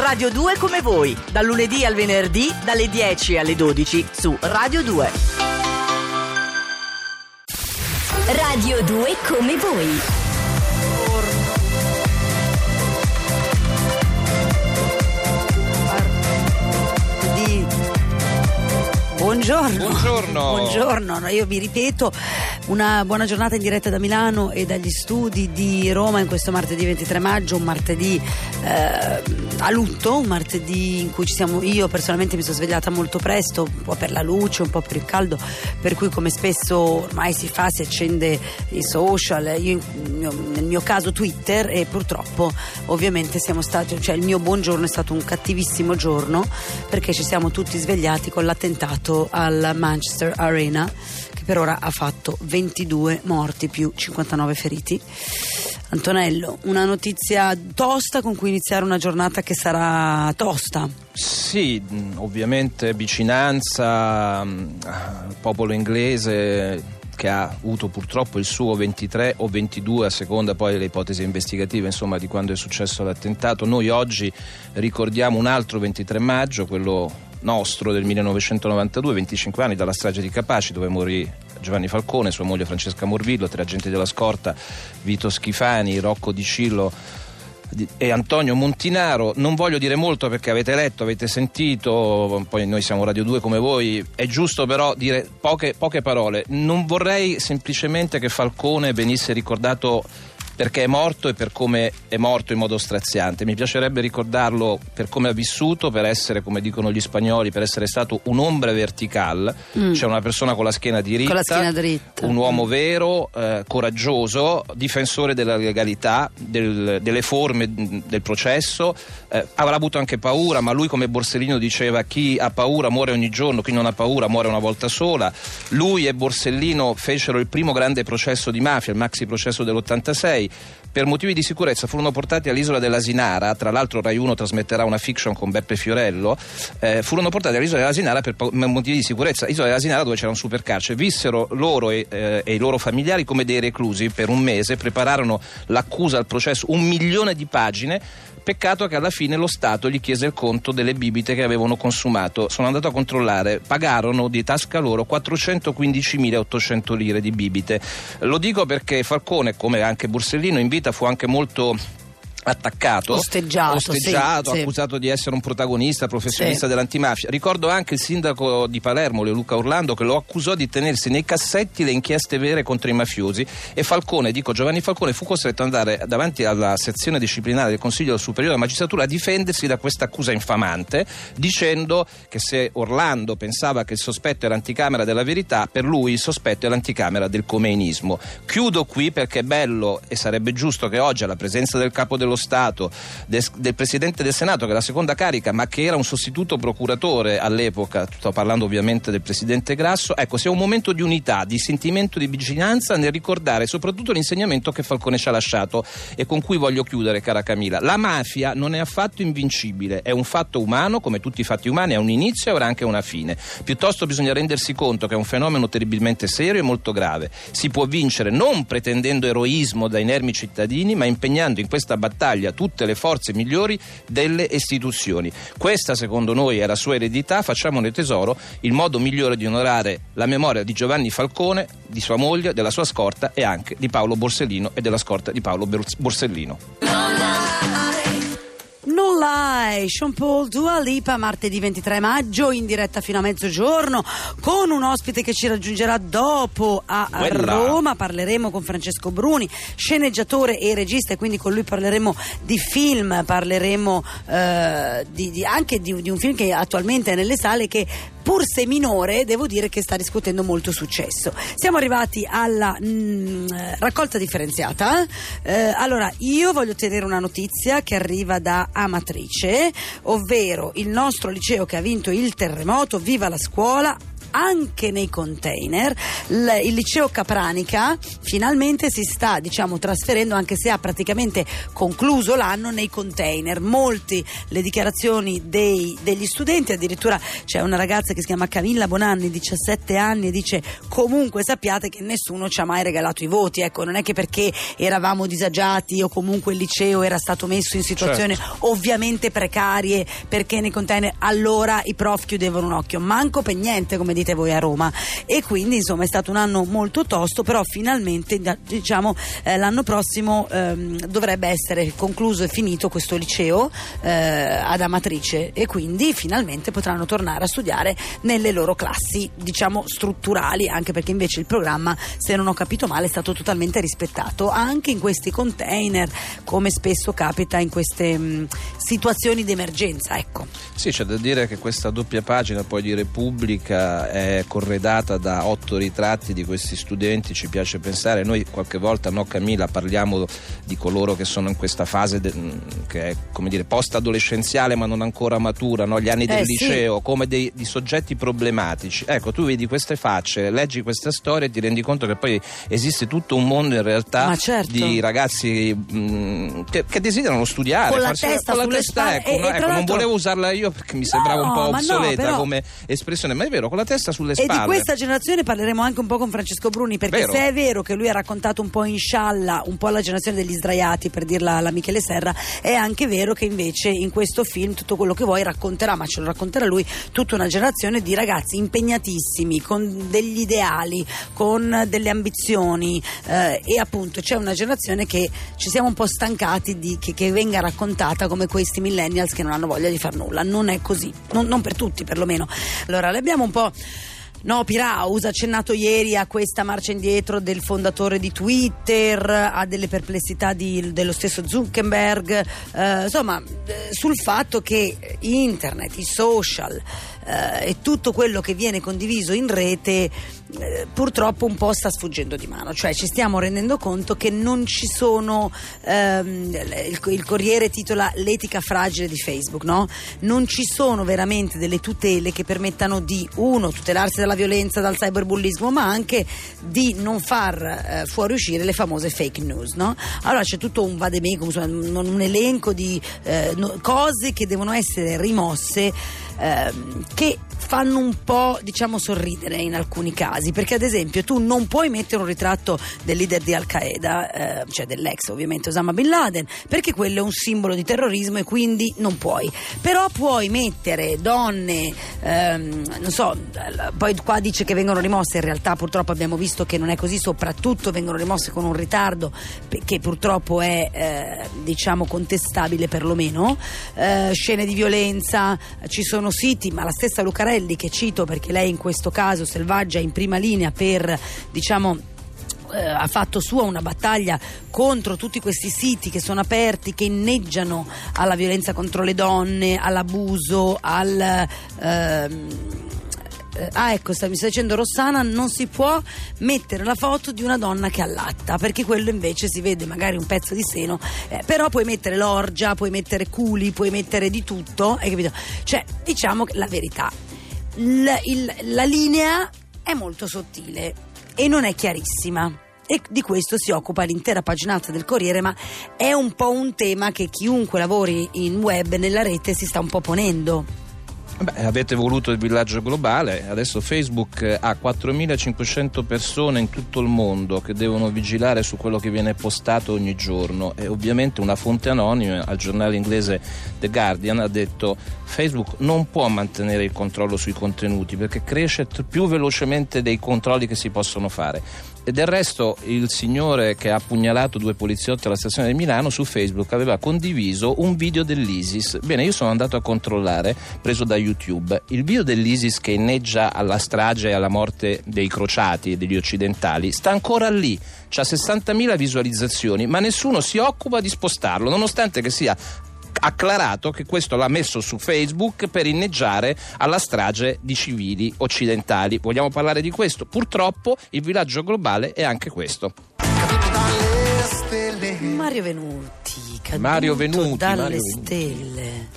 Radio 2 come voi, dal lunedì al venerdì, dalle 10 alle 12 su Radio 2. Radio 2 come voi. di Buongiorno. Buongiorno. Buongiorno. No, io vi ripeto, una buona giornata in diretta da Milano e dagli studi di Roma in questo martedì 23 maggio, un martedì eh, a lutto, un martedì in cui ci siamo, io personalmente mi sono svegliata molto presto, un po' per la luce, un po' per il caldo, per cui come spesso ormai si fa, si accende i social, io nel mio caso Twitter e purtroppo ovviamente siamo stati, cioè il mio buongiorno è stato un cattivissimo giorno perché ci siamo tutti svegliati con l'attentato al Manchester Arena che per ora ha fatto 22 morti più 59 feriti. Antonello, una notizia tosta con cui iniziare una giornata che sarà tosta. Sì, ovviamente vicinanza al popolo inglese che ha avuto purtroppo il suo 23 o 22 a seconda poi delle ipotesi investigative insomma di quando è successo l'attentato. Noi oggi ricordiamo un altro 23 maggio, quello nostro del 1992, 25 anni dalla strage di Capaci dove morì Giovanni Falcone, sua moglie Francesca Morvillo, tre agenti della scorta, Vito Schifani, Rocco Di Cillo e Antonio Montinaro. Non voglio dire molto perché avete letto, avete sentito, poi noi siamo Radio 2 come voi, è giusto però dire poche, poche parole. Non vorrei semplicemente che Falcone venisse ricordato perché è morto e per come è morto in modo straziante. Mi piacerebbe ricordarlo per come ha vissuto, per essere, come dicono gli spagnoli, per essere stato un'ombra verticale, Mm. cioè una persona con la schiena diritta, la schiena dritta. un uomo vero, eh, coraggioso, difensore della legalità, del- delle forme del processo. Eh, avrà avuto anche paura, ma lui come Borsellino diceva chi ha paura muore ogni giorno, chi non ha paura muore una volta sola. Lui e Borsellino fecero il primo grande processo di mafia, il maxi processo dell'86. Per motivi di sicurezza furono portati all'isola dell'Asinara, tra l'altro Rai 1 trasmetterà una fiction con Beppe Fiorello, eh, furono portati all'isola dell'Asinara per po- motivi di sicurezza, isola dell'Asinara dove c'era un supercarcere, vissero loro e, eh, e i loro familiari come dei reclusi per un mese, prepararono l'accusa al processo, un milione di pagine, Peccato che alla fine lo Stato gli chiese il conto delle bibite che avevano consumato. Sono andato a controllare, pagarono di tasca loro 415.800 lire di bibite. Lo dico perché Falcone, come anche Borsellino, in vita fu anche molto attaccato, Osteggiato, osteggiato, sì, sì. accusato di essere un protagonista, professionista Sì. dell'antimafia. Ricordo anche il sindaco di Palermo, Luca Orlando, che lo accusò di tenersi nei cassetti le inchieste vere contro i mafiosi e Falcone, dico Giovanni Falcone, fu costretto ad andare davanti alla sezione disciplinare del Consiglio Superiore della Magistratura a difendersi da questa accusa infamante, dicendo che se Orlando pensava che il sospetto era anticamera della verità, per lui il sospetto è l'anticamera del comeinismo. Chiudo qui perché è bello e sarebbe giusto che oggi alla presenza del capo dello Stato, des- del Presidente del Senato, che è la seconda carica, ma che era un sostituto procuratore all'epoca, sto parlando ovviamente del Presidente Grasso, ecco, sia un momento di unità, di sentimento di vicinanza nel ricordare soprattutto l'insegnamento che Falcone ci ha lasciato e con cui voglio chiudere, cara Camilla. La mafia non è affatto invincibile, è un fatto umano, come tutti i fatti umani, ha un inizio e avrà anche una fine. Piuttosto bisogna rendersi conto che è un fenomeno terribilmente serio e molto grave. Si può vincere non pretendendo eroismo dai inermi cittadini, ma impegnando in questa battaglia tutte le forze migliori delle istituzioni. Questa, secondo noi, è la sua eredità, facciamone tesoro. Il modo migliore di onorare la memoria di Giovanni Falcone, di sua moglie, della sua scorta e anche di Paolo Borsellino e della scorta di Paolo Bors- Borsellino. Lie, Sean Paul Dua Lipa martedì 23 maggio in diretta fino a mezzogiorno con un ospite che ci raggiungerà dopo a Quella. Roma. Parleremo con Francesco Bruni, sceneggiatore e regista, e quindi con lui parleremo di film, parleremo eh, di- di- anche di, di un film che attualmente è nelle sale che pur se minore devo dire che sta riscuotendo molto successo. Siamo arrivati alla mm, eh, raccolta differenziata. Eh, allora, io voglio tenere una notizia che arriva da Amatrice, ovvero il nostro liceo che ha vinto il terremoto, viva la scuola, anche nei container. L- il liceo Capranica finalmente si sta diciamo trasferendo anche se ha praticamente concluso l'anno nei container. Molti le dichiarazioni dei, degli studenti, addirittura c'è una ragazza che si chiama Camilla Bonanni, 17 anni, e dice comunque sappiate che nessuno ci ha mai regalato i voti, ecco non è che perché eravamo disagiati o comunque il liceo era stato messo in situazioni Certo. ovviamente precarie perché nei container allora i prof chiudevano un occhio, manco per niente come dite voi a Roma. E quindi insomma è stato un anno molto tosto però finalmente diciamo eh, l'anno prossimo ehm, dovrebbe essere concluso e finito questo liceo eh, ad Amatrice. E quindi finalmente potranno tornare a studiare nelle loro classi diciamo strutturali anche perché invece il programma se non ho capito male è stato totalmente rispettato. Anche in questi container come spesso capita in queste mh, situazioni di emergenza ecco. Sì, c'è da dire che questa doppia pagina poi di Repubblica è corredata da otto ritratti di questi studenti, ci piace pensare, noi qualche volta, no Camilla, parliamo di coloro che sono in questa fase de- che è come dire post-adolescenziale ma non ancora matura, no? gli anni del Eh, sì. liceo, come dei, di soggetti problematici. Ecco, tu vedi queste facce, leggi questa storia e ti rendi conto che poi esiste tutto un mondo in realtà certo. di ragazzi mh, che, che desiderano studiare, Con la farsi- testa con la testa, ecco, E- no? e Ecco, non volevo usarla io perché mi sembrava un No, po' ma no, obsoleta però- come espressione, ma è vero, con la testa sulle E spalle. di questa generazione parleremo anche un po' con Francesco Bruni, perché Vero. se è vero che lui ha raccontato un po' in scialla, un po' la generazione degli sdraiati, per dirla alla Michele Serra, è anche vero che invece in questo film tutto quello che vuoi racconterà, ma ce lo racconterà lui, tutta una generazione di ragazzi impegnatissimi, con degli ideali, con delle ambizioni eh, e appunto c'è una generazione che ci siamo un po' stancati di che, che venga raccontata come questi millennials che non hanno voglia di far nulla. Non è così, non, non per tutti perlomeno. Allora, le abbiamo un po'. No, Piraus ha accennato ieri a questa marcia indietro del fondatore di Twitter, a delle perplessità di- dello stesso Zuckerberg, eh, insomma, eh, sul fatto che internet, i social eh, e tutto quello che viene condiviso in rete eh, purtroppo un po' sta sfuggendo di mano, cioè ci stiamo rendendo conto che non ci sono, ehm, il, il Corriere titola l'etica fragile di Facebook, no? Non ci sono veramente delle tutele che permettano di, uno, tutelarsi dalla violenza, dal cyberbullismo, ma anche di non far eh, fuoriuscire le famose fake news, no? Allora c'è tutto un vademecum, un elenco di eh, no- cose che devono essere rimosse ehm, che fanno un po' diciamo sorridere in alcuni casi perché ad esempio tu non puoi mettere un ritratto del leader di Al Qaeda eh, cioè dell'ex ovviamente Osama Bin Laden perché quello è un simbolo di terrorismo e quindi non puoi. Però puoi mettere donne ehm, non so poi qua dice che vengono rimosse in realtà purtroppo abbiamo visto che non è così soprattutto vengono rimosse con un ritardo che purtroppo è eh, diciamo contestabile perlomeno. Eh, scene di violenza ci sono siti ma la stessa Lucarelli che cito perché lei in questo caso selvaggia in prima linea per diciamo eh, ha fatto sua una battaglia contro tutti questi siti che sono aperti, che inneggiano alla violenza contro le donne, all'abuso, al... ehm, eh, ah ecco, mi sta dicendo Rossana, non si può mettere la foto di una donna che allatta, perché quello invece si vede magari un pezzo di seno, eh, però puoi mettere l'orgia, puoi mettere culi, puoi mettere di tutto, hai capito? Cioè, diciamo la verità, l- il- la linea è molto sottile e non è chiarissima. E di questo si occupa l'intera paginata del Corriere, ma è un po' un tema che chiunque lavori in web, nella rete, si sta un po' ponendo. Beh, avete voluto il villaggio globale, adesso Facebook eh, ha 4.500 persone in tutto il mondo che devono vigilare su quello che viene postato ogni giorno e ovviamente una fonte anonima al giornale inglese The Guardian ha detto Facebook non può mantenere il controllo sui contenuti perché cresce più velocemente dei controlli che si possono fare. E del resto il signore che ha pugnalato due poliziotti alla stazione di Milano su Facebook aveva condiviso un video dell'ISIS. Bene, io sono andato a controllare, preso da YouTube, il video dell'ISIS che inneggia alla strage e alla morte dei crociati e degli occidentali sta ancora lì, ha 60.000 visualizzazioni, ma nessuno si occupa di spostarlo, nonostante che sia acclarato che questo l'ha messo su Facebook per inneggiare alla strage di civili occidentali. Vogliamo parlare di questo? Purtroppo il villaggio globale è anche questo. Mario Venuti, Mario Venuti, dalle Mario Venuti. stelle.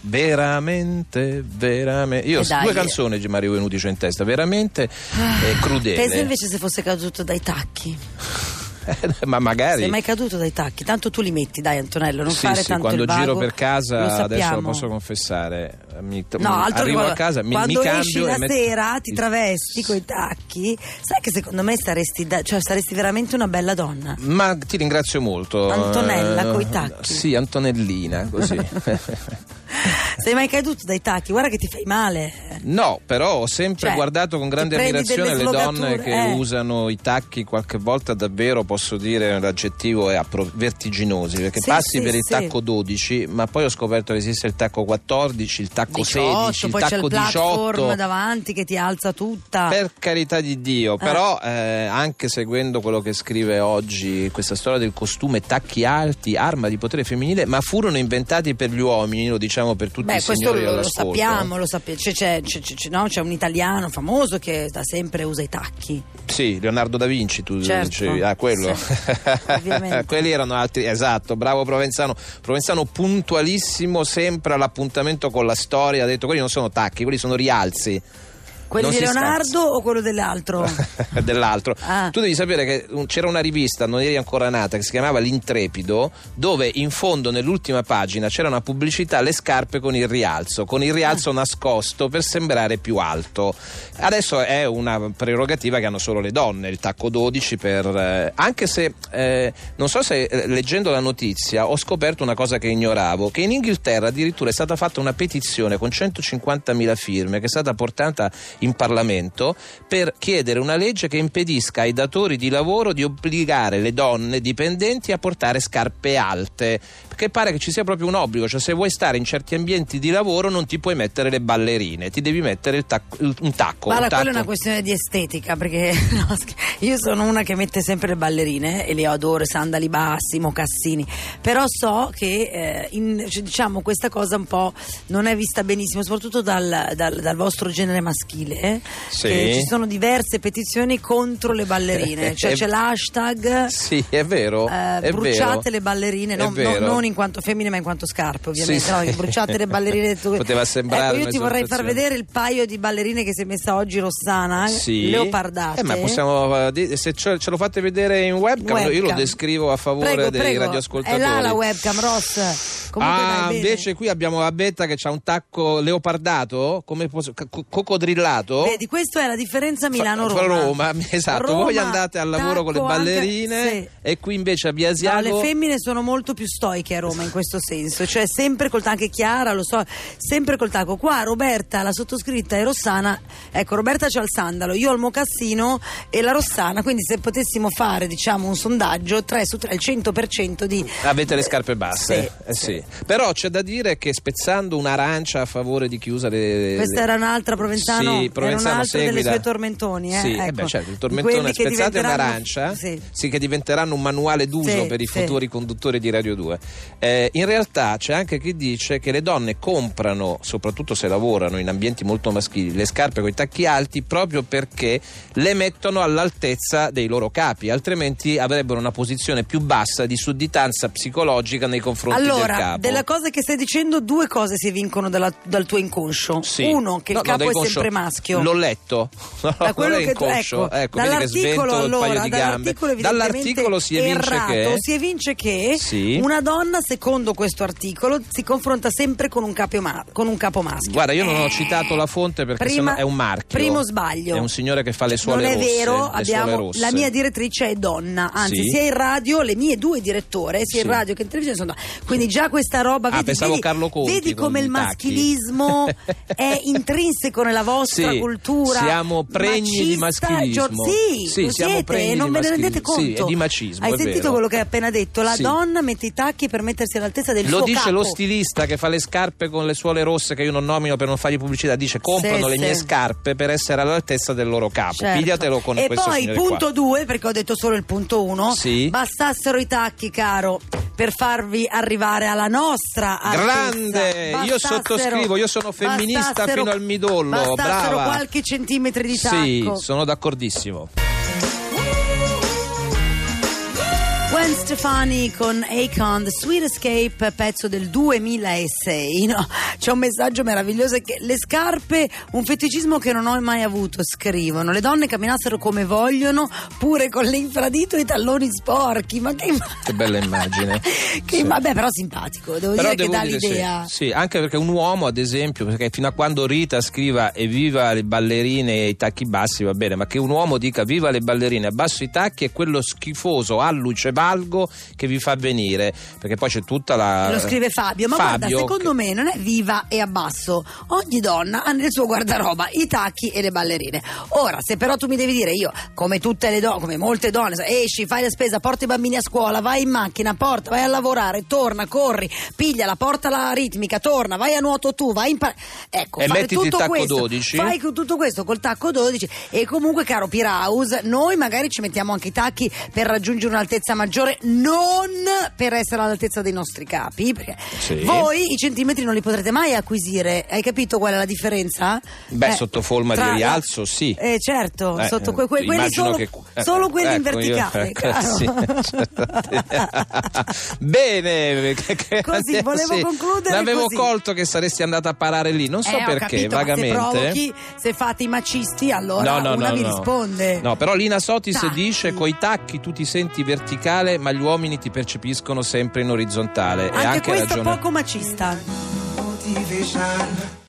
veramente, veramente. Io E dai. due canzoni ci mi arrivo venuti in testa, veramente eh, crudele. Pensa invece se fosse caduto dai tacchi. Ma magari. Sei mai caduto dai tacchi? Tanto tu li metti, dai Antonello, non sì, fare sì, tanto quando giro per Lo casa, adesso lo posso confessare, mi, No, altro arrivo che a casa, mi, mi cambio esci la metto- sera ti travesti coi tacchi. Sai che secondo me saresti, da- cioè, saresti veramente una bella donna. Ma ti ringrazio molto. Antonella eh, coi tacchi. Sì, Antonellina, così. Sei mai caduto dai tacchi? Guarda che ti fai male. No, però ho sempre Cioè, guardato con grande ammirazione le donne che eh. usano i tacchi qualche volta davvero, posso dire l'aggettivo è appro- vertiginosi, perché Sì, passi sì, per il sì. tacco 12, ma poi ho scoperto che esiste il tacco 14, il tacco 18, 16, il poi c'è tacco il platform 18. davanti che ti alza tutta. Per carità di Dio, però eh, anche seguendo quello che scrive oggi questa storia del costume tacchi alti, arma di potere femminile, ma furono inventati per gli uomini, lo diciamo per tutti Beh, i questo signori lo, lo sappiamo, lo sappiamo. C'è, c'è- c'è- no? C'è un italiano famoso che da sempre usa i tacchi. Sì, Leonardo da Vinci, tu Certo. dicevi. Ah, quello. Sì. Quelli erano altri, esatto, bravo Provenzano. Provenzano puntualissimo sempre all'appuntamento con la storia. Ha detto quelli non sono tacchi, quelli sono rialzi. Quello Non di Leonardo scherza. o quello dell'altro? dell'altro. Ah. Tu devi sapere che c'era una rivista, non eri ancora nata, che si chiamava L'Intrepido, dove in fondo nell'ultima pagina c'era una pubblicità le scarpe con il rialzo, con il rialzo Ah. nascosto per sembrare più alto. Adesso è una prerogativa che hanno solo le donne, il tacco 12 per... eh, anche se, eh, non so se eh, leggendo la notizia ho scoperto una cosa che ignoravo, che in Inghilterra addirittura è stata fatta una petizione con 150.000 firme che è stata portata in Parlamento per chiedere una legge che impedisca ai datori di lavoro di obbligare le donne dipendenti a portare scarpe alte. Perché pare che ci sia proprio un obbligo, cioè se vuoi stare in certi ambienti di lavoro non ti puoi mettere le ballerine, ti devi mettere il tacco- il- un tacco. Guarda, un quella è una questione di estetica, perché no, io sono una che mette sempre le ballerine e le adoro, sandali bassi, mocassini, però so che eh, in- cioè, diciamo questa cosa un po' non è vista benissimo, soprattutto dal, dal- dal vostro genere maschile, eh, Sì. che ci sono diverse petizioni contro le ballerine, cioè c'è l'hashtag Sì, è vero. eh, è bruciate vero. le ballerine, È non, vero. non- in quanto femmine ma in quanto scarpe ovviamente, Sì, no, bruciate le ballerine. Poteva sembrare Ecco, io ti vorrei far vedere il paio di ballerine che si è messa oggi Rossana, Sì. leopardate. Eh, ma possiamo, eh, se ce, ce lo fate vedere in webcam, io lo Webcam. descrivo a favore Prego, dei prego. radioascoltatori. È là la webcam, Ross. Comunque ah, invece qui abbiamo la Betta che ha un tacco leopardato, come posso, co- coccodrillato. Vedi, questa è la differenza Milano-Roma. Roma, esatto. Roma, Voi andate al lavoro con le tacco anche- ballerine sì. e qui invece a No, Biasiago le femmine sono molto più stoiche a Roma in questo senso, cioè sempre col tacco, anche Chiara lo so, sempre col tacco. Qua Roberta, la sottoscritta e Rossana, ecco Roberta c'ha il sandalo, io ho il mocassino e la Rossana, quindi se potessimo fare diciamo un sondaggio, 3 su 3, il 100% di... Avete le scarpe basse? Sì, Eh sì. Però c'è da dire che spezzando un'arancia a favore di chi usa le. Questa era un'altra Provenzano, Sì, Provenzano era un'altra delle sue tormentoni. Eh? Sì, eh ecco. beh, certo, il tormentone spezzate diventeranno- un'arancia, Sì. sì, che diventeranno un manuale d'uso Sì, per i sì. futuri conduttori di Radio 2. Eh, in realtà c'è anche chi dice che le donne comprano, soprattutto se lavorano in ambienti molto maschili, le scarpe con i tacchi alti proprio perché le mettono all'altezza dei loro capi, altrimenti avrebbero una posizione più bassa di sudditanza psicologica nei confronti del Allora, capo. della cosa che stai dicendo, due cose si vincono dalla- dal tuo inconscio. Sì. Uno, che No, il no, capo da è sempre maschio. L'ho letto. Da quello che tu, ecco, svento dall'articolo allora, dall'articolo Dall'articolo si evince errato, che si evince che Sì. una donna, secondo questo articolo, si confronta sempre con un capo, ma- con un capo maschio. Guarda, io non ho Eh, citato la fonte perché prima- è un marchio. Primo sbaglio. È un signore che fa le suole non è rosse. vero, abbiamo, rosse. la mia direttrice è donna, anzi Sì. sia in radio, le mie due direttore, sia in Sì. radio che in televisione sono donne. Quindi già questa roba, Ah, vedi, vedi, Conti vedi come il tacchi. maschilismo è intrinseco nella vostra Sì, cultura. siamo pregni di maschilismo. Sì, Sì, lo siamo siete, pregni di non ve ne rendete conto. Sì, è di macismo, Hai sentito vero. quello che hai appena detto? La Sì. donna mette i tacchi per mettersi all'altezza del Lo suo dice capo. lo stilista che fa le scarpe con le suole rosse che io non nomino per non fargli pubblicità. Dice comprano Sì, le mie scarpe per essere all'altezza del loro capo. Certo. Pigliatelo con e questo poi signore punto qua. 2 perché ho detto solo il punto 1 Sì. bastassero i tacchi caro per farvi arrivare alla nostra. Grande, io sottoscrivo, io sono femminista fino al midollo, brava. qualche centimetro di tacco Sì, sono d'accordissimo. Gwen Stefani con Akon, The Sweet Escape, pezzo del 2006. No, c'è un messaggio meraviglioso che le scarpe, un feticismo che non ho mai avuto, scrivono. Le donne camminassero come vogliono, pure con l'infradito e i talloni sporchi. Ma che, Che bella immagine. che Sì. vabbè, però simpatico, devo Però dire che devo dà dire sì. l'idea. Sì, anche perché un uomo, ad esempio, perché fino a quando Rita scriva evviva le ballerine e i tacchi bassi va bene, ma che un uomo dica viva le ballerine, abbasso i tacchi è quello schifoso alluce valgo che vi fa venire, perché poi c'è tutta la Lo scrive Fabio, ma guarda, Fabio, secondo che- me non è viva e abbasso. Ogni donna ha nel suo guardaroba i tacchi e le ballerine. Ora, se però tu mi devi dire io, come tutte le donne, come molte donne, esci, fai la spesa, porti i bambini a scuola, vai in macchina, porta, vai a lavorare, torna, corri, pigliala, porta la ritmica, torna, vai a nuoto tu, vai in pa- Ecco, E mettiti il tutto tacco questo, 12? Fai tutto questo col tacco 12 e comunque caro Piraus, noi magari ci mettiamo anche i tacchi per raggiungere un'altezza maggiore, non per essere all'altezza dei nostri capi, perché Sì. voi i centimetri non li potrete mai acquisire. Hai capito qual è la differenza? Beh, Eh, sotto forma tra- di rialzo, sì. Eh, certo, Eh, sotto que- que- quelli solo, che- eh, solo quelli in ecco, io- verticale. caro. sì, certo. Bene, Così, volevo sì. concludere L'avevo così. colto che saresti andata a parare lì, non so Eh, perché, capito, ma Se vagamente. provochi, se fate i macisti, allora No, no, una no, vi no. risponde. No, però Lina Sotis Tacchi. dice: Coi tacchi tu ti senti verticale, ma gli uomini ti percepiscono sempre in orizzontale. e Anche anche questo ragione. poco macista. motivation.